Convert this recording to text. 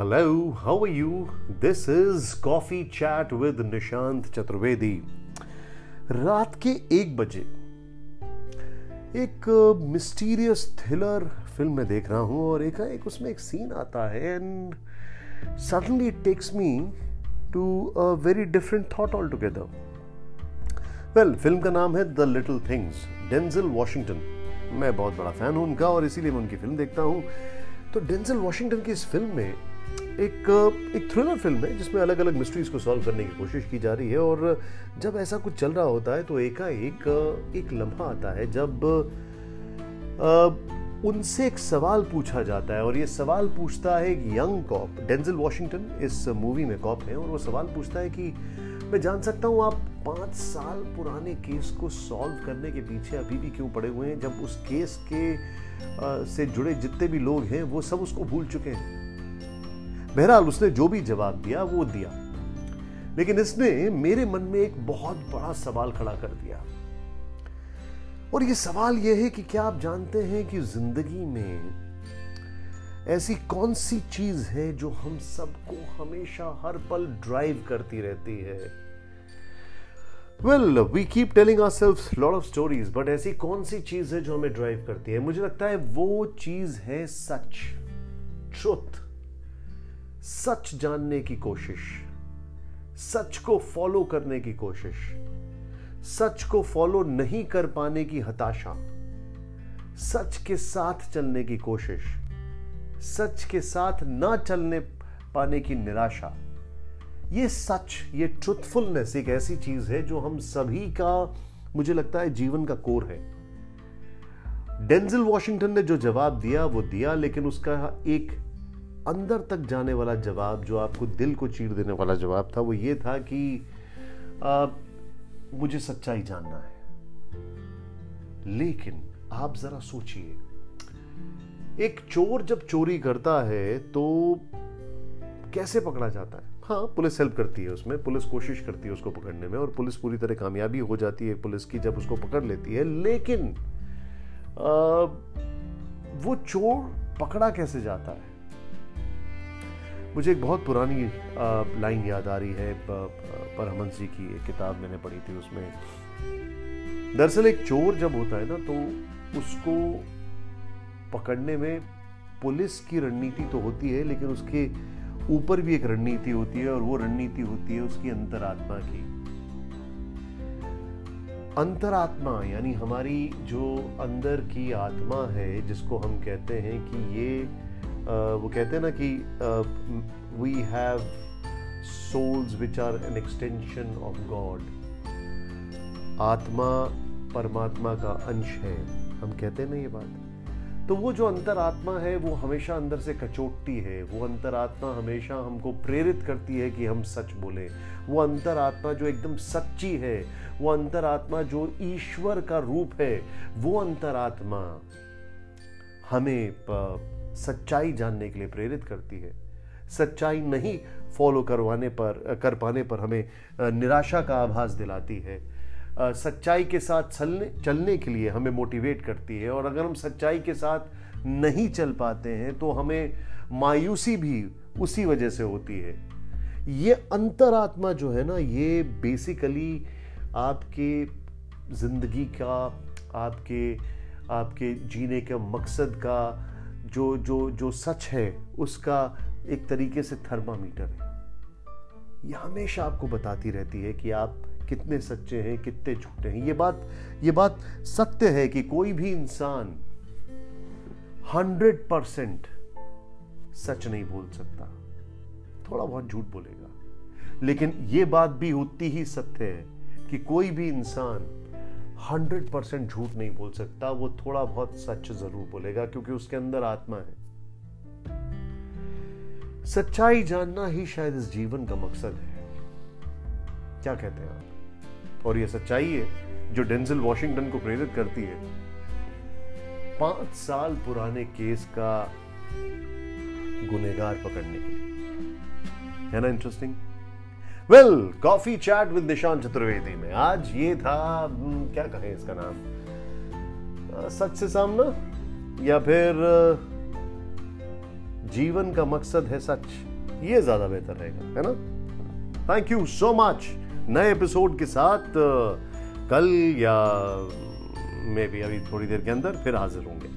Hello, how are you? This is Coffee Chat with Nishant Chaturvedi रात के एक बजे एक मिस्टीरियस थ्रिलर फ़िल्म में देख रहा हूँ और एक एक उसमें एक सीन आता है and suddenly it takes me to a very different thought altogether well film का नाम है the little things Denzel Washington मैं बहुत बड़ा फ़ैन हूँ उनका और इसीलिए मैं उनकी फ़िल्म देखता हूँ। तो डेंजल वॉशिंगटन की इस फ़िल्म में एक एक थ्रिलर फ़िल्म है जिसमें अलग अलग मिस्ट्रीज को सॉल्व करने की कोशिश की जा रही है और जब ऐसा कुछ चल रहा होता है तो एकाएक एक लम्हा आता है जब उनसे एक सवाल पूछा जाता है और ये सवाल पूछता है एक यंग कॉप डेंजल वॉशिंगटन इस मूवी में कॉप है और वो सवाल पूछता है कि मैं जान सकता हूँ आप पाँच साल पुराने केस को सॉल्व करने के पीछे अभी भी क्यों पड़े हुए हैं? जब उस केस के आ, से जुड़े जितने भी लोग हैं वो सब उसको भूल चुके हैं। बहरहाल उसने जो भी जवाब दिया, वो दिया। लेकिन इसने मेरे मन में एक बहुत बड़ा सवाल खड़ा कर दिया। और ये सवाल यह है कि क्या आप जानते हैं कि ज़िंदगी में ऐसी कौन सी चीज़ है जो हम सबको हमेशा हर पल ड्राइव करती रहती है? Well we keep telling our self lot of stories but ऐसी कौन सी चीज़ है जो हमें ड्राइव करती है? मुझे लगता है वो चीज़ है सच ट्रुथ सच जानने की कोशिश, सच को फॉलो करने की कोशिश, सच को फॉलो नहीं कर पाने की हताशा, सच के साथ चलने की कोशिश, सच के साथ ना चलने पाने की निराशा। ये सच, ये ट्रुथफुलनेस एक ऐसी चीज़ है जो हम सभी का, मुझे लगता है, जीवन का कोर है। डेंजल वॉशिंगटन ने जो जवाब दिया, वो दिया, लेकिन उसका एक अंदर तक जाने वाला जवाब जो आपको दिल को चीर देने वाला जवाब था वो ये था कि आ, मुझे सच्चाई जानना है। लेकिन आप जरा सोचिए एक चोर जब चोरी करता है तो कैसे पकड़ा जाता है? हाँ पुलिस हेल्प करती है उसमें पुलिस कोशिश करती है उसको पकड़ने में और पुलिस पूरी तरह कामयाबी हो जाती है पुलिस की जब उसको पकड़ लेती है। लेकिन आ, वो चोर पकड़ा कैसे जाता है? मुझे एक बहुत पुरानी लाइन याद आ रही है परमहंस जी की एक किताब मैंने पढ़ी थी उसमें। दरअसल एक चोर जब होता है ना तो उसको पकड़ने में पुलिस की रणनीति तो होती है, लेकिन उसके ऊपर भी एक रणनीति होती है और वो रणनीति होती है उसकी अंतरात्मा की। अंतरात्मा यानी हमारी जो अंदर की आत्मा है, जिसको हम कहते हैं कि ये वो कहते हैं ना कि we have souls which are an extension of God आत्मा परमात्मा का अंश है, हम कहते हैं ना ये बात। तो वो जो अंतरात्मा है, वो हमेशा अंदर से कचोटती है। वो अंतरात्मा हमेशा हमको प्रेरित करती है कि हम सच बोले। वो अंतरात्मा जो एकदम सच्ची है, वो अंतरात्मा जो ईश्वर का रूप है, वो अंतरात्मा हमें सच्चाई जानने के लिए प्रेरित करती है। सच्चाई नहीं फॉलो करवाने पर, कर पाने पर हमें निराशा का आभास दिलाती है। सच्चाई के साथ चलने चलने के लिए हमें मोटिवेट करती है और अगर हम सच्चाई के साथ नहीं चल पाते हैं तो हमें मायूसी भी उसी वजह से होती है। ये अंतरात्मा जो है ना, ये बेसिकली आपके ज़िंदगी का, आपके आपके जीने के मकसद का जो जो जो सच है, उसका एक तरीके से थर्मामीटर है। ये हमेशा आपको बताती रहती है कि आप कितने सच्चे हैं, कितने झूठे हैं। ये बात ये बात सत्य है कि कोई भी इंसान हंड्रेड परसेंट सच नहीं बोल सकता। थोड़ा बहुत झूठ बोलेगा। लेकिन ये बात भी उतनी ही सत्य है कि कोई भी इंसान हंड्रेड परसेंट झूठ नहीं बोल सकता, वो थोड़ा बहुत सच ज़रूर बोलेगा, क्योंकि उसके अंदर आत्मा है। सच्चाई जानना ही शायद इस जीवन का मकसद है। क्या कहते हैं आप? और ये सच्चाई है, जो डेंजल वॉशिंगटन को प्रेरित करती है। पाँच साल पुराने केस का गुनेगार पकड़ने के लिए। है ना interesting well coffee chat with Nishan Chaturvedi में। आज ये था हम्म, क्या कहें इसका नाम? सच से सामना? या फिर जीवन का मकसद है सच? ये ज़्यादा बेहतर रहेगा है ना? थैंक यू सो मच नए एपिसोड के साथ कल या मे भी अभी थोड़ी देर के अंदर फिर हाजिर होंगे।